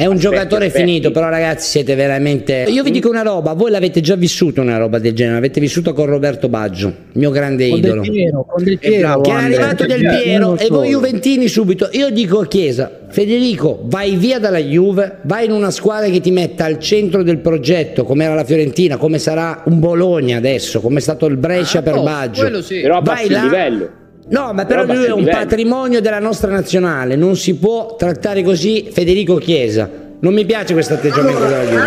È un Aspetti, giocatore aspetti. finito, però ragazzi siete veramente... Io vi dico una roba, voi l'avete già vissuto una roba del genere, l'avete vissuto con Roberto Baggio, mio grande Con idolo. Del Piero, con Del Piero. bravo, Che è arrivato del Piero e voi. Juventini subito. Io dico a Chiesa, Federico, vai via dalla Juve, vai in una squadra che ti metta al centro del progetto, come era la Fiorentina, come sarà un Bologna adesso, come è stato il Brescia per Oh, Baggio. quello sì. Però Vai abbassi il là. livello. No, ma però Però lui è un patrimonio della nostra nazionale, non si può trattare così Federico Chiesa. Non mi piace questo atteggiamento della Juve.